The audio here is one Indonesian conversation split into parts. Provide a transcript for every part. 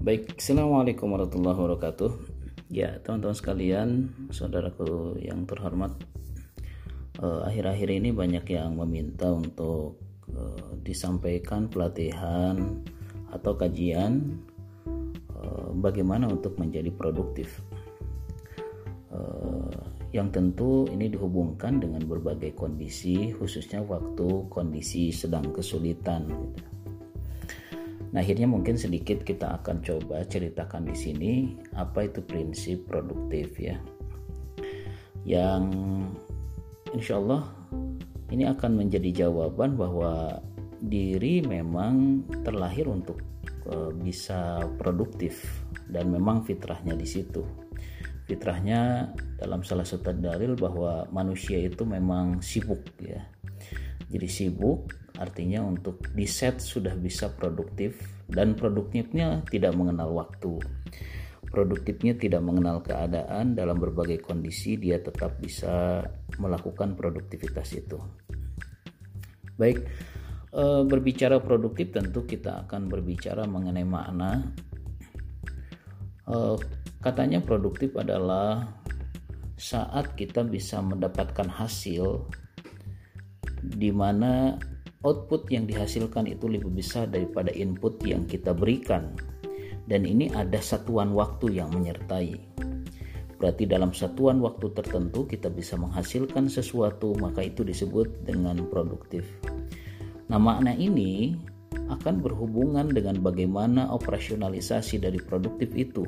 Baik, Assalamualaikum warahmatullahi wabarakatuh Ya, teman-teman sekalian, saudaraku yang terhormat eh, Akhir-akhir ini banyak yang meminta untuk uh, disampaikan pelatihan atau kajian uh, Bagaimana untuk menjadi produktif yang tentu ini dihubungkan dengan berbagai kondisi khususnya waktu kondisi sedang kesulitan gitu. Nah, akhirnya mungkin sedikit kita akan coba ceritakan di sini apa itu prinsip produktif ya. Yang insya Allah ini akan menjadi jawaban bahwa diri memang terlahir untuk e, bisa produktif dan memang fitrahnya di situ. Fitrahnya dalam salah satu dalil bahwa manusia itu memang sibuk ya. Jadi sibuk artinya untuk di set sudah bisa produktif dan produktifnya tidak mengenal waktu. Produktifnya tidak mengenal keadaan dalam berbagai kondisi dia tetap bisa melakukan produktivitas itu. Baik e, berbicara produktif tentu kita akan berbicara mengenai makna. E, katanya produktif adalah saat kita bisa mendapatkan hasil di mana output yang dihasilkan itu lebih besar daripada input yang kita berikan. Dan ini ada satuan waktu yang menyertai. Berarti dalam satuan waktu tertentu kita bisa menghasilkan sesuatu maka itu disebut dengan produktif. Nah makna ini akan berhubungan dengan bagaimana operasionalisasi dari produktif itu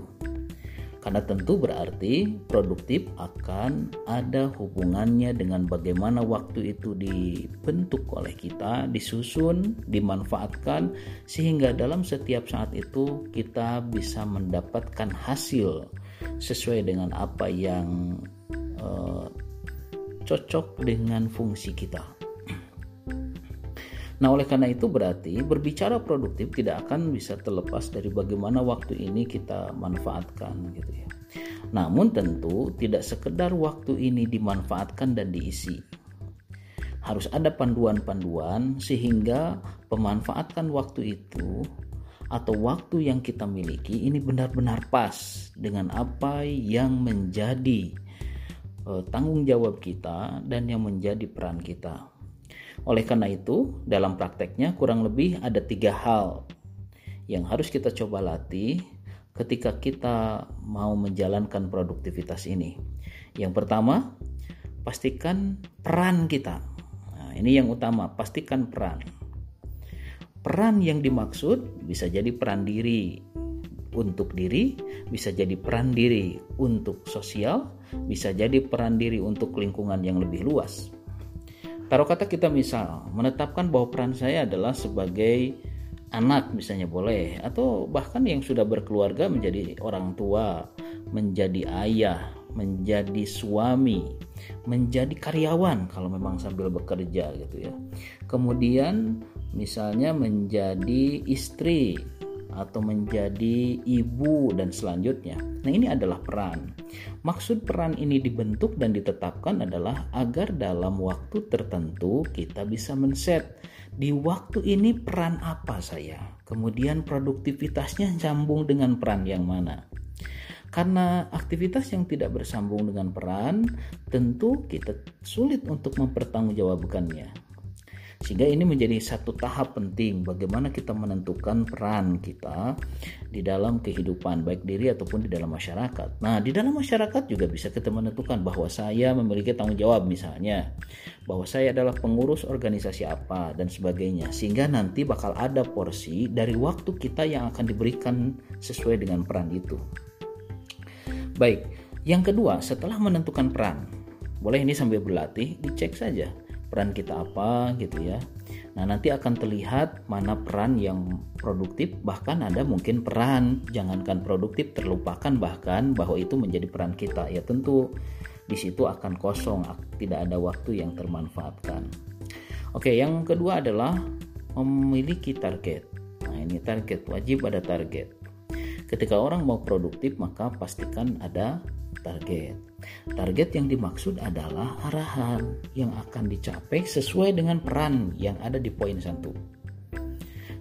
karena tentu berarti produktif akan ada hubungannya dengan bagaimana waktu itu dibentuk oleh kita, disusun, dimanfaatkan sehingga dalam setiap saat itu kita bisa mendapatkan hasil sesuai dengan apa yang uh, cocok dengan fungsi kita. Nah, oleh karena itu berarti berbicara produktif tidak akan bisa terlepas dari bagaimana waktu ini kita manfaatkan gitu ya. Namun tentu tidak sekedar waktu ini dimanfaatkan dan diisi. Harus ada panduan-panduan sehingga pemanfaatan waktu itu atau waktu yang kita miliki ini benar-benar pas dengan apa yang menjadi uh, tanggung jawab kita dan yang menjadi peran kita. Oleh karena itu, dalam prakteknya kurang lebih ada tiga hal yang harus kita coba latih ketika kita mau menjalankan produktivitas ini. Yang pertama, pastikan peran kita. Nah, ini yang utama, pastikan peran. Peran yang dimaksud bisa jadi peran diri untuk diri, bisa jadi peran diri untuk sosial, bisa jadi peran diri untuk lingkungan yang lebih luas. Taruh kata kita misal menetapkan bahwa peran saya adalah sebagai anak misalnya boleh atau bahkan yang sudah berkeluarga menjadi orang tua, menjadi ayah, menjadi suami, menjadi karyawan kalau memang sambil bekerja gitu ya. Kemudian misalnya menjadi istri atau menjadi ibu dan selanjutnya. Nah, ini adalah peran. Maksud peran ini dibentuk dan ditetapkan adalah agar dalam waktu tertentu kita bisa men-set di waktu ini peran apa saya. Kemudian produktivitasnya sambung dengan peran yang mana. Karena aktivitas yang tidak bersambung dengan peran, tentu kita sulit untuk mempertanggungjawabkannya. Sehingga ini menjadi satu tahap penting bagaimana kita menentukan peran kita di dalam kehidupan baik diri ataupun di dalam masyarakat. Nah, di dalam masyarakat juga bisa kita menentukan bahwa saya memiliki tanggung jawab misalnya bahwa saya adalah pengurus organisasi apa dan sebagainya sehingga nanti bakal ada porsi dari waktu kita yang akan diberikan sesuai dengan peran itu. Baik, yang kedua setelah menentukan peran, boleh ini sambil berlatih dicek saja peran kita apa gitu ya. Nah, nanti akan terlihat mana peran yang produktif, bahkan ada mungkin peran jangankan produktif terlupakan bahkan bahwa itu menjadi peran kita. Ya tentu di situ akan kosong, tidak ada waktu yang termanfaatkan. Oke, yang kedua adalah memiliki target. Nah, ini target wajib ada target. Ketika orang mau produktif, maka pastikan ada target. Target yang dimaksud adalah arahan yang akan dicapai sesuai dengan peran yang ada di poin satu.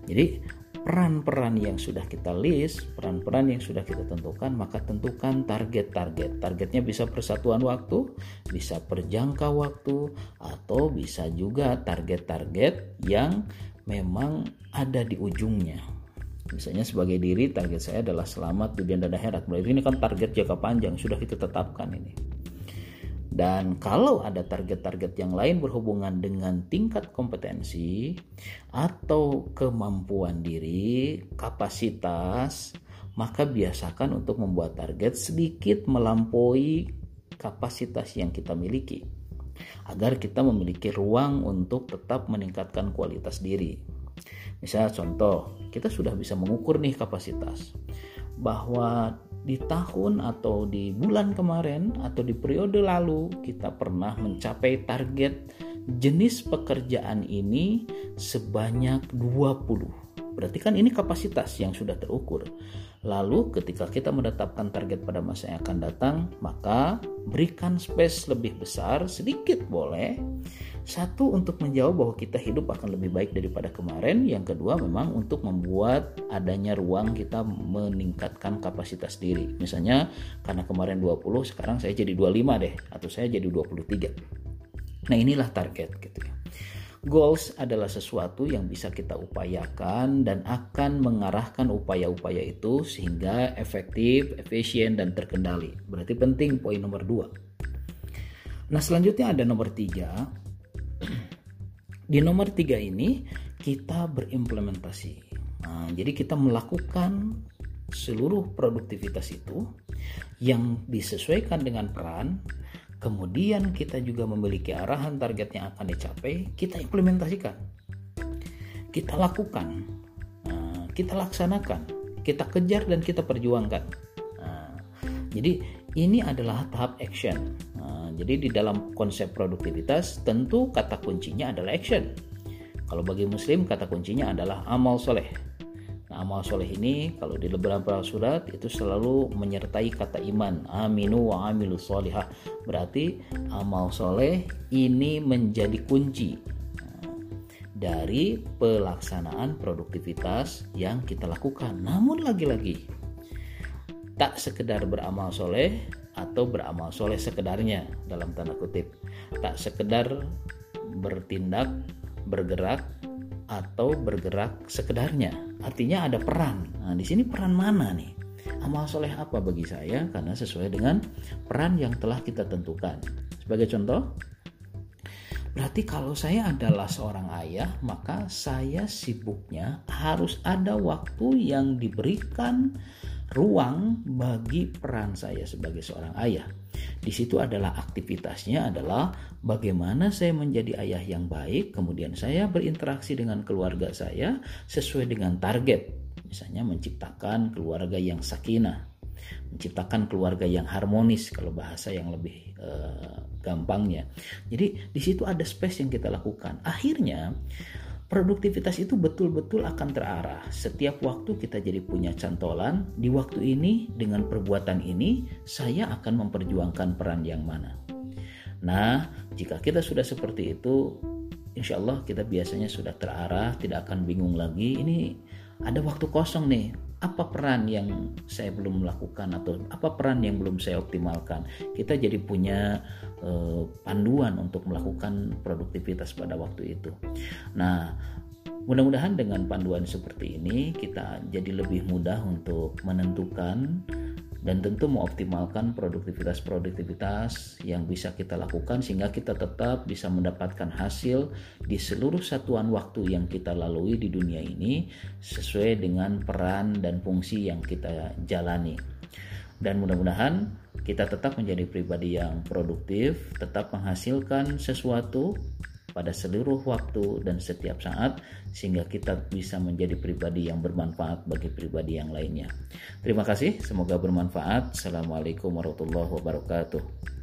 Jadi peran-peran yang sudah kita list, peran-peran yang sudah kita tentukan, maka tentukan target-target. Targetnya bisa persatuan waktu, bisa per jangka waktu, atau bisa juga target-target yang memang ada di ujungnya. Misalnya sebagai diri target saya adalah selamat dunia dan akhirat. Berarti ini kan target jangka panjang sudah kita tetapkan ini. Dan kalau ada target-target yang lain berhubungan dengan tingkat kompetensi atau kemampuan diri, kapasitas, maka biasakan untuk membuat target sedikit melampaui kapasitas yang kita miliki agar kita memiliki ruang untuk tetap meningkatkan kualitas diri. Misal contoh, kita sudah bisa mengukur nih kapasitas bahwa di tahun atau di bulan kemarin atau di periode lalu kita pernah mencapai target jenis pekerjaan ini sebanyak 20. Berarti kan ini kapasitas yang sudah terukur. Lalu ketika kita menetapkan target pada masa yang akan datang, maka berikan space lebih besar, sedikit boleh, satu untuk menjawab bahwa kita hidup akan lebih baik daripada kemarin. Yang kedua memang untuk membuat adanya ruang kita meningkatkan kapasitas diri. Misalnya karena kemarin 20 sekarang saya jadi 25 deh atau saya jadi 23. Nah, inilah target gitu ya. Goals adalah sesuatu yang bisa kita upayakan dan akan mengarahkan upaya-upaya itu sehingga efektif, efisien, dan terkendali. Berarti penting poin nomor dua. Nah selanjutnya ada nomor tiga, di nomor tiga ini kita berimplementasi. Nah, jadi kita melakukan seluruh produktivitas itu yang disesuaikan dengan peran. Kemudian kita juga memiliki arahan target yang akan dicapai. Kita implementasikan, kita lakukan, nah, kita laksanakan, kita kejar dan kita perjuangkan. Nah, jadi ini adalah tahap action jadi di dalam konsep produktivitas tentu kata kuncinya adalah action. Kalau bagi muslim kata kuncinya adalah amal soleh. Amal soleh ini kalau di beberapa surat itu selalu menyertai kata iman. Aminu wa amilu solihah. Berarti amal soleh ini menjadi kunci nah, dari pelaksanaan produktivitas yang kita lakukan. Namun lagi-lagi tak sekedar beramal soleh atau beramal soleh sekedarnya dalam tanda kutip tak sekedar bertindak bergerak atau bergerak sekedarnya. Artinya ada peran. Nah di sini peran mana nih? Amal soleh apa bagi saya? Karena sesuai dengan peran yang telah kita tentukan. Sebagai contoh Berarti kalau saya adalah seorang ayah, maka saya sibuknya harus ada waktu yang diberikan ruang bagi peran saya sebagai seorang ayah. Di situ adalah aktivitasnya adalah bagaimana saya menjadi ayah yang baik, kemudian saya berinteraksi dengan keluarga saya sesuai dengan target. Misalnya menciptakan keluarga yang sakinah, menciptakan keluarga yang harmonis kalau bahasa yang lebih uh, gampangnya. Jadi di situ ada space yang kita lakukan. Akhirnya produktivitas itu betul-betul akan terarah. Setiap waktu kita jadi punya cantolan, di waktu ini dengan perbuatan ini saya akan memperjuangkan peran yang mana. Nah, jika kita sudah seperti itu, insya Allah kita biasanya sudah terarah, tidak akan bingung lagi. Ini ada waktu kosong nih, apa peran yang saya belum melakukan atau apa peran yang belum saya optimalkan? Kita jadi punya uh, panduan untuk melakukan produktivitas pada waktu itu. Nah mudah-mudahan dengan panduan seperti ini kita jadi lebih mudah untuk menentukan dan tentu mengoptimalkan produktivitas-produktivitas yang bisa kita lakukan sehingga kita tetap bisa mendapatkan hasil di seluruh satuan waktu yang kita lalui di dunia ini sesuai dengan peran dan fungsi yang kita jalani. Dan mudah-mudahan kita tetap menjadi pribadi yang produktif, tetap menghasilkan sesuatu pada seluruh waktu dan setiap saat sehingga kita bisa menjadi pribadi yang bermanfaat bagi pribadi yang lainnya. Terima kasih, semoga bermanfaat. Assalamualaikum warahmatullahi wabarakatuh.